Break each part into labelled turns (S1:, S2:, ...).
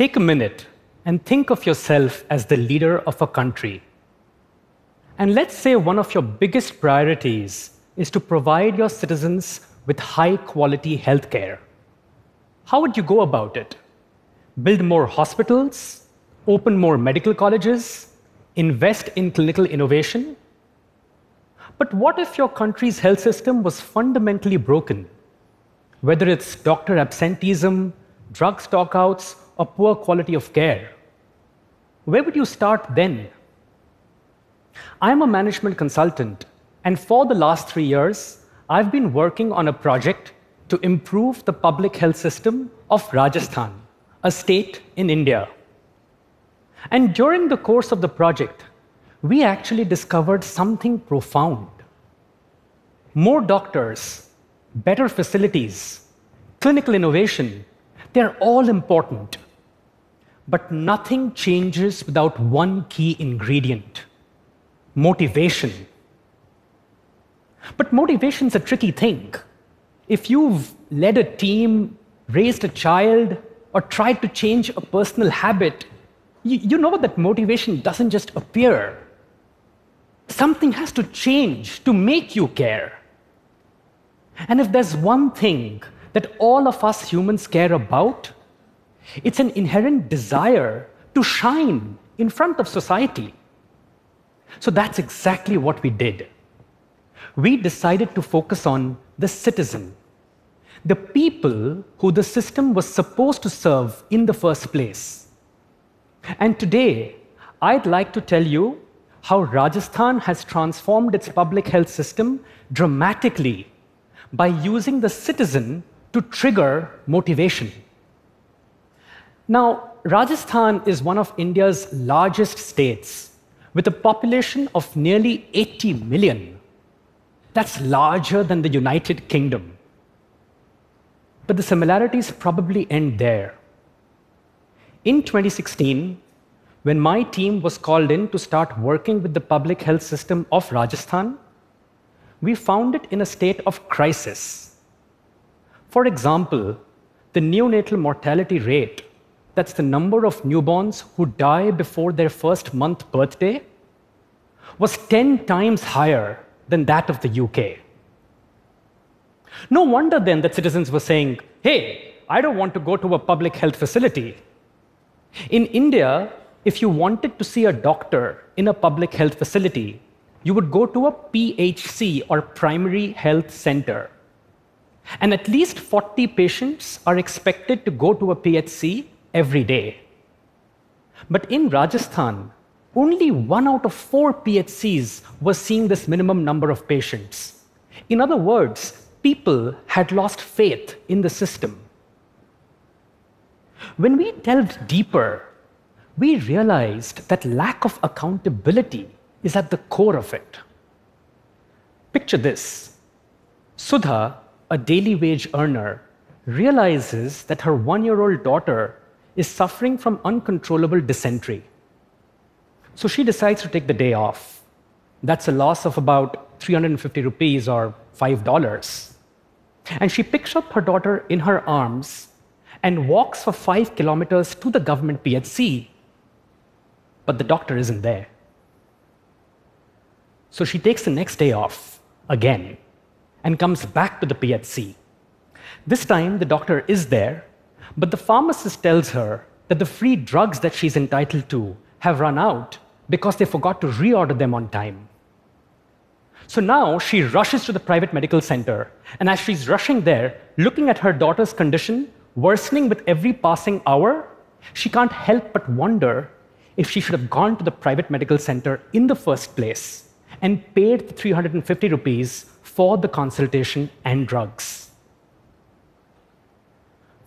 S1: take a minute and think of yourself as the leader of a country. And let's say one of your biggest priorities is to provide your citizens with high quality healthcare. How would you go about it? Build more hospitals, open more medical colleges, invest in clinical innovation? But what if your country's health system was fundamentally broken? Whether it's doctor absenteeism, drug stockouts, or poor quality of care. Where would you start then? I'm a management consultant, and for the last three years, I've been working on a project to improve the public health system of Rajasthan, a state in India. And during the course of the project, we actually discovered something profound. More doctors, better facilities, clinical innovation, they're all important. But nothing changes without one key ingredient motivation. But motivation's a tricky thing. If you've led a team, raised a child, or tried to change a personal habit, you, know that motivation doesn't just appear. Something has to change to make you care. And if there's one thing that all of us humans care about, it's an inherent desire to shine in front of society. So that's exactly what we did. We decided to focus on the citizen, the people who the system was supposed to serve in the first place. And today, I'd like to tell you how Rajasthan has transformed its public health system dramatically by using the citizen to trigger motivation. Now, Rajasthan is one of India's largest states with a population of nearly 80 million. That's larger than the United Kingdom. But the similarities probably end there. In 2016, when my team was called in to start working with the public health system of Rajasthan, we found it in a state of crisis. For example, the neonatal mortality rate, that's the number of newborns who die before their first month birthday, was 10 times higher than that of the UK. No wonder then that citizens were saying, hey, I don't want to go to a public health facility. In India, if you wanted to see a doctor in a public health facility, you would go to a PHC or primary health center. And at least 40 patients are expected to go to a PHC every day. But in Rajasthan, only one out of four PHCs was seeing this minimum number of patients. In other words, people had lost faith in the system. When we delved deeper, we realized that lack of accountability is at the core of it. Picture this Sudha, a daily wage earner, realizes that her one year old daughter is suffering from uncontrollable dysentery. So she decides to take the day off. That's a loss of about 350 rupees or $5. And she picks up her daughter in her arms and walks for five kilometers to the government PHC. But the doctor isn't there. So she takes the next day off again and comes back to the PHC. This time, the doctor is there, but the pharmacist tells her that the free drugs that she's entitled to have run out because they forgot to reorder them on time. So now she rushes to the private medical center, and as she's rushing there, looking at her daughter's condition worsening with every passing hour, she can't help but wonder if she should have gone to the private medical center in the first place and paid the 350 rupees for the consultation and drugs.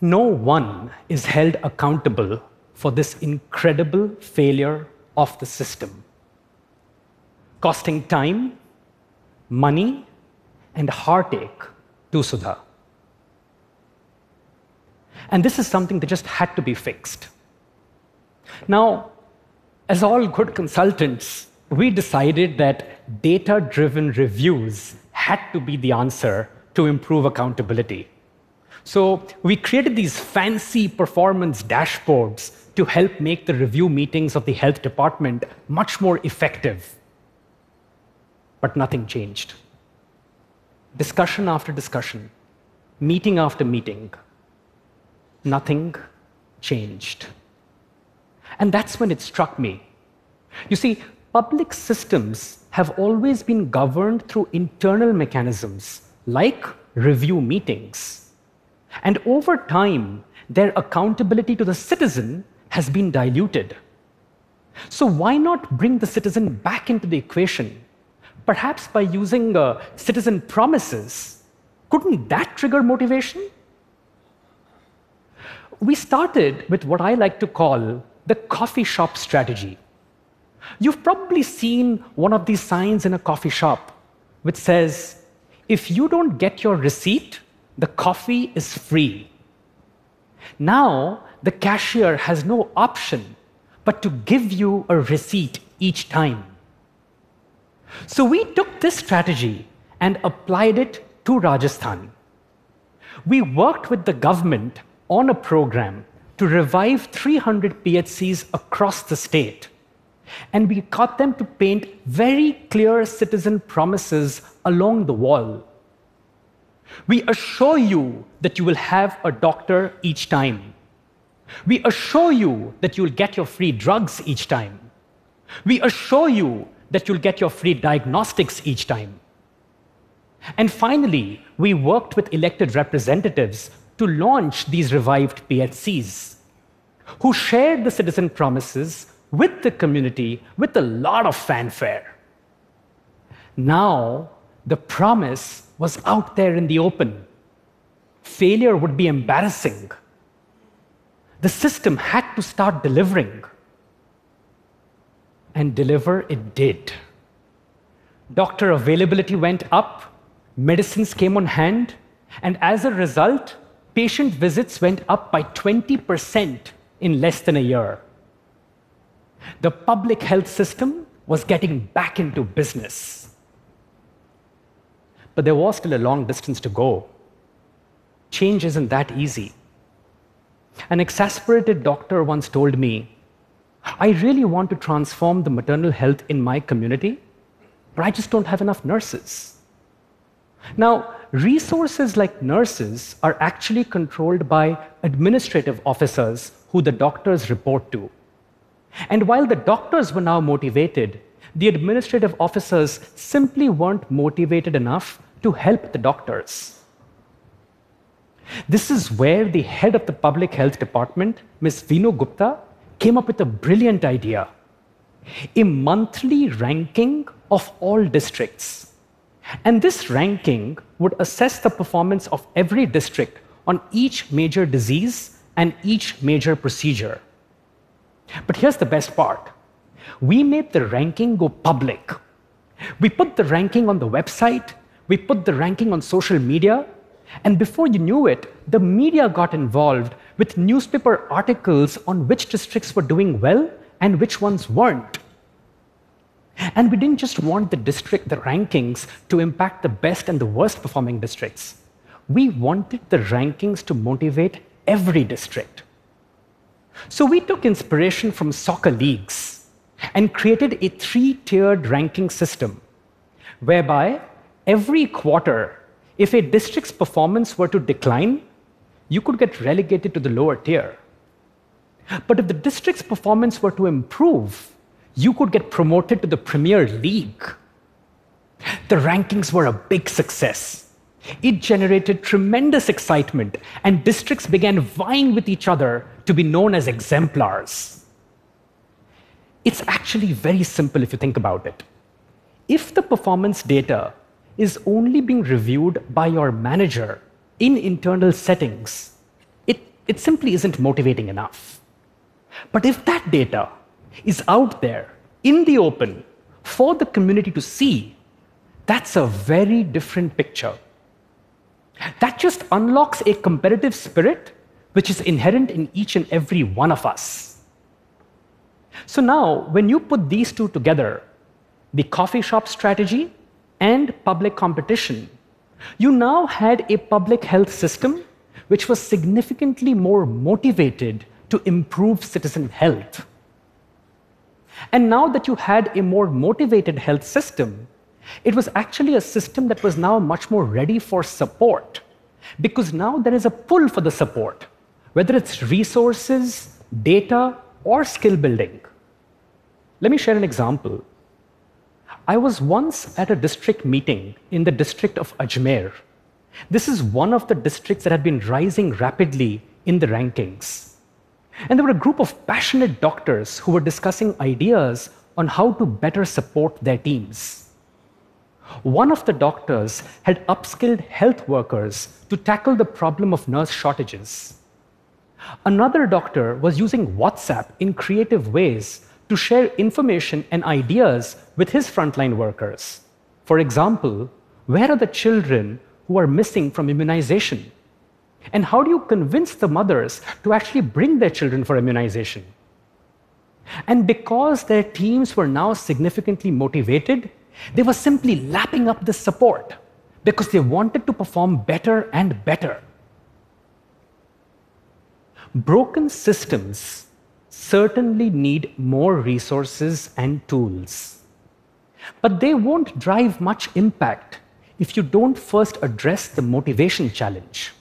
S1: No one is held accountable for this incredible failure of the system, costing time, money, and heartache to Sudha. And this is something that just had to be fixed. Now, as all good consultants, we decided that data driven reviews had to be the answer to improve accountability. So we created these fancy performance dashboards to help make the review meetings of the health department much more effective. But nothing changed. Discussion after discussion, meeting after meeting, nothing changed. And that's when it struck me. You see, public systems have always been governed through internal mechanisms like review meetings. And over time, their accountability to the citizen has been diluted. So, why not bring the citizen back into the equation? Perhaps by using uh, citizen promises. Couldn't that trigger motivation? We started with what I like to call the coffee shop strategy. You've probably seen one of these signs in a coffee shop which says, if you don't get your receipt, the coffee is free. Now, the cashier has no option but to give you a receipt each time. So we took this strategy and applied it to Rajasthan. We worked with the government on a program to revive 300 PHCs across the state. And we got them to paint very clear citizen promises along the wall. We assure you that you will have a doctor each time. We assure you that you'll get your free drugs each time. We assure you that you'll get your free diagnostics each time. And finally, we worked with elected representatives to launch these revived PHCs, who shared the citizen promises with the community with a lot of fanfare. Now, the promise was out there in the open. Failure would be embarrassing. The system had to start delivering. And deliver it did. Doctor availability went up, medicines came on hand, and as a result, patient visits went up by 20% in less than a year. The public health system was getting back into business. But there was still a long distance to go. Change isn't that easy. An exasperated doctor once told me, I really want to transform the maternal health in my community, but I just don't have enough nurses. Now, resources like nurses are actually controlled by administrative officers who the doctors report to. And while the doctors were now motivated, the administrative officers simply weren't motivated enough to help the doctors. This is where the head of the public health department, Ms. Veenu Gupta, came up with a brilliant idea a monthly ranking of all districts. And this ranking would assess the performance of every district on each major disease and each major procedure. But here's the best part we made the ranking go public. We put the ranking on the website, we put the ranking on social media, and before you knew it, the media got involved with newspaper articles on which districts were doing well and which ones weren't. And we didn't just want the district, the rankings, to impact the best and the worst performing districts. We wanted the rankings to motivate every district. So we took inspiration from soccer leagues and created a three tiered ranking system whereby every quarter, if a district's performance were to decline, you could get relegated to the lower tier. But if the district's performance were to improve, you could get promoted to the Premier League. The rankings were a big success. It generated tremendous excitement, and districts began vying with each other to be known as exemplars. It's actually very simple if you think about it. If the performance data is only being reviewed by your manager in internal settings, it, it simply isn't motivating enough. But if that data is out there in the open for the community to see, that's a very different picture. That just unlocks a competitive spirit which is inherent in each and every one of us. So now, when you put these two together, the coffee shop strategy and public competition, you now had a public health system which was significantly more motivated to improve citizen health. And now that you had a more motivated health system, it was actually a system that was now much more ready for support because now there is a pull for the support, whether it's resources, data, or skill building. Let me share an example. I was once at a district meeting in the district of Ajmer. This is one of the districts that had been rising rapidly in the rankings. And there were a group of passionate doctors who were discussing ideas on how to better support their teams. One of the doctors had upskilled health workers to tackle the problem of nurse shortages. Another doctor was using WhatsApp in creative ways to share information and ideas with his frontline workers. For example, where are the children who are missing from immunization? And how do you convince the mothers to actually bring their children for immunization? And because their teams were now significantly motivated, they were simply lapping up the support because they wanted to perform better and better. Broken systems certainly need more resources and tools. But they won't drive much impact if you don't first address the motivation challenge.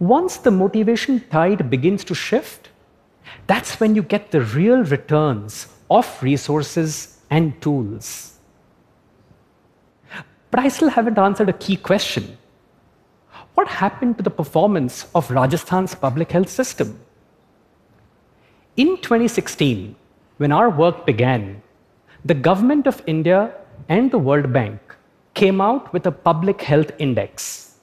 S1: Once the motivation tide begins to shift, that's when you get the real returns of resources and tools. But I still haven't answered a key question. What happened to the performance of Rajasthan's public health system? In 2016, when our work began, the government of India and the World Bank came out with a public health index.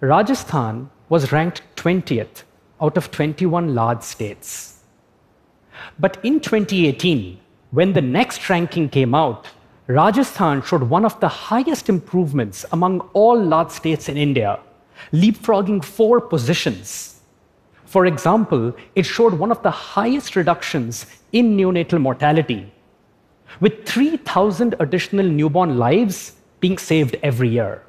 S1: Rajasthan was ranked 20th out of 21 large states. But in 2018, when the next ranking came out, Rajasthan showed one of the highest improvements among all large states in India, leapfrogging four positions. For example, it showed one of the highest reductions in neonatal mortality, with 3,000 additional newborn lives being saved every year.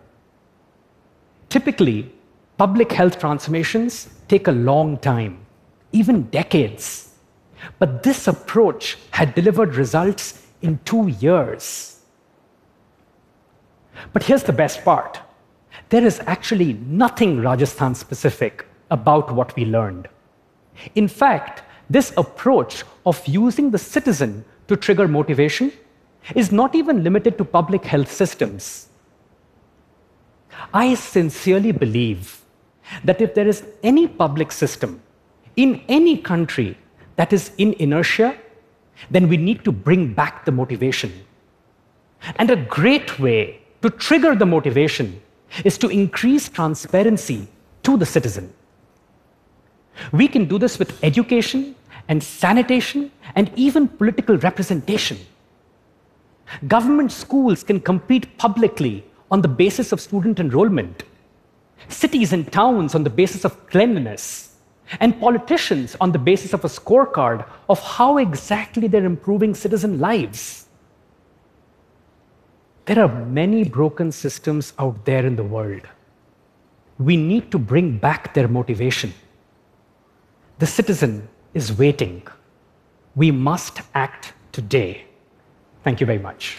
S1: Typically, public health transformations take a long time, even decades. But this approach had delivered results in two years. But here's the best part there is actually nothing Rajasthan specific about what we learned. In fact, this approach of using the citizen to trigger motivation is not even limited to public health systems. I sincerely believe that if there is any public system in any country that is in inertia, then we need to bring back the motivation. And a great way to trigger the motivation is to increase transparency to the citizen. We can do this with education and sanitation and even political representation. Government schools can compete publicly on the basis of student enrollment, cities and towns on the basis of cleanliness, and politicians on the basis of a scorecard of how exactly they're improving citizen lives. There are many broken systems out there in the world. We need to bring back their motivation. The citizen is waiting. We must act today. Thank you very much.